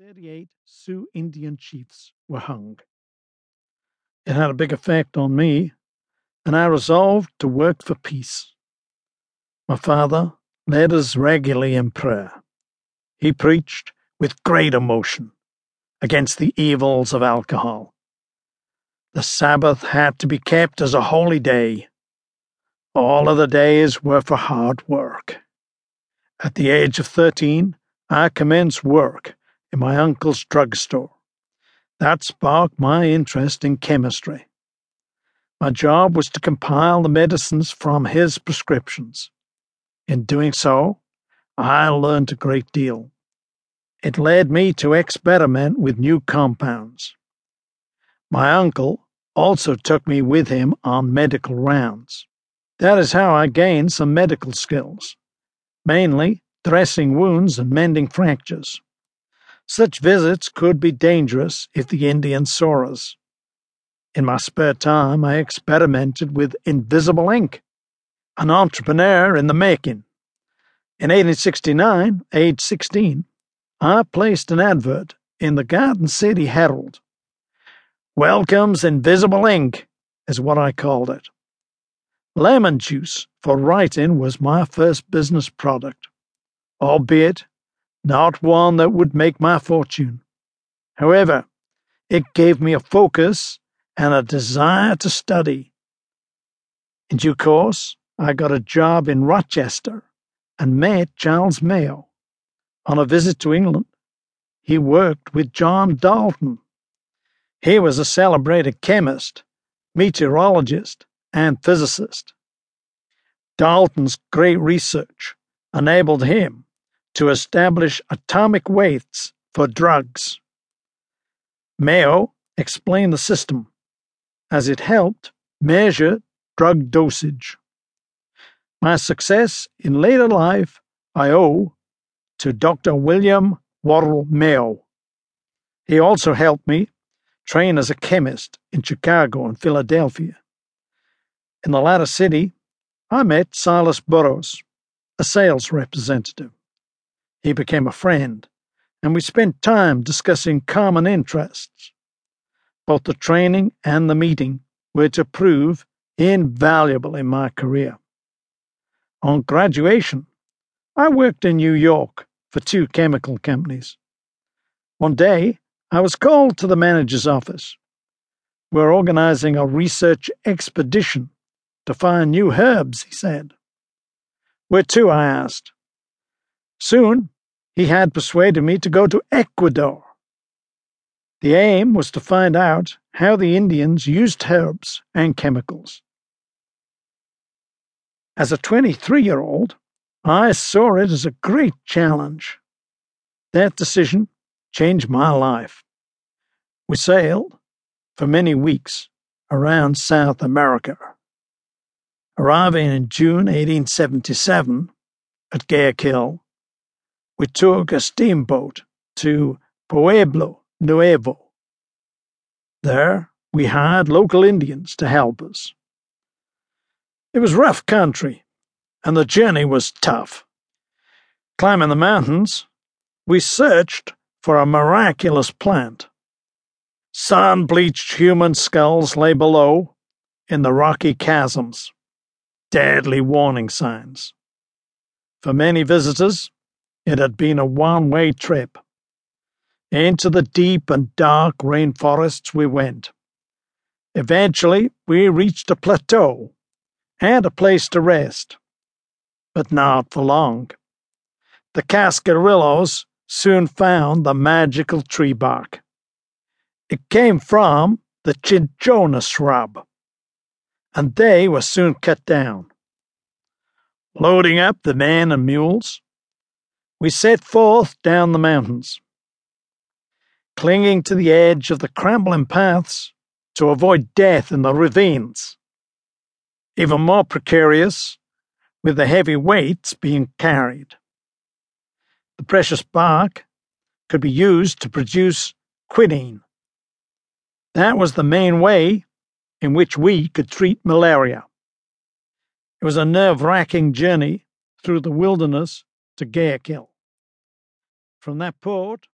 38 Sioux Indian chiefs were hung. It had a big effect on me, and I resolved to work for peace. My father led us regularly in prayer. He preached with great emotion against the evils of alcohol. The Sabbath had to be kept as a holy day. All other days were for hard work. At the age of 13, I commenced work in my uncle's drugstore. That sparked my interest in chemistry. My job was to compile the medicines from his prescriptions. In doing so, I learned a great deal. It led me to experiment with new compounds. My uncle also took me with him on medical rounds. That is how I gained some medical skills, mainly dressing wounds and mending fractures. Such visits could be dangerous if the Indians saw us. In my spare time, I experimented with invisible ink, an entrepreneur in the making. In 1869, age 16, I placed an advert in the Garden City Herald. Wellcome's Invisible Ink is what I called it. Lemon juice for writing was my first business product, albeit not one that would make my fortune. However, it gave me a focus and a desire to study. In due course, I got a job in Rochester and met Charles Mayo. On a visit to England, he worked with John Dalton. He was a celebrated chemist, meteorologist, and physicist. Dalton's great research enabled him to establish atomic weights for drugs. Mayo explained the system as it helped measure drug dosage. My success in later life I owe to Dr. William Worrall Mayo. He also helped me train as a chemist in Chicago and Philadelphia. In the latter city, I met Silas Burroughs, a sales representative. He became a friend, and we spent time discussing common interests. Both the training and the meeting were to prove invaluable in my career. On graduation, I worked in New York for two chemical companies. One day, I was called to the manager's office. We're organizing a research expedition to find new herbs, he said. Where to? I asked. Soon, he had persuaded me to go to Ecuador. The aim was to find out how the Indians used herbs and chemicals. As a 23 year old, I saw it as a great challenge. That decision changed my life. We sailed for many weeks around South America. Arriving in June 1877 at Guayaquil, we took a steamboat to Pueblo Nuevo. There, we hired local Indians to help us. It was rough country, and the journey was tough. Climbing the mountains, we searched for a miraculous plant. Sun bleached human skulls lay below in the rocky chasms, deadly warning signs. For many visitors, it had been a one way trip. Into the deep and dark rainforests we went. Eventually, we reached a plateau and a place to rest, but not for long. The Cascarillos soon found the magical tree bark. It came from the cinchona shrub, and they were soon cut down. Loading up the men and mules, we set forth down the mountains, clinging to the edge of the crumbling paths to avoid death in the ravines. Even more precarious, with the heavy weights being carried. The precious bark could be used to produce quinine. That was the main way in which we could treat malaria. It was a nerve wracking journey through the wilderness to Guayaquil. From that port,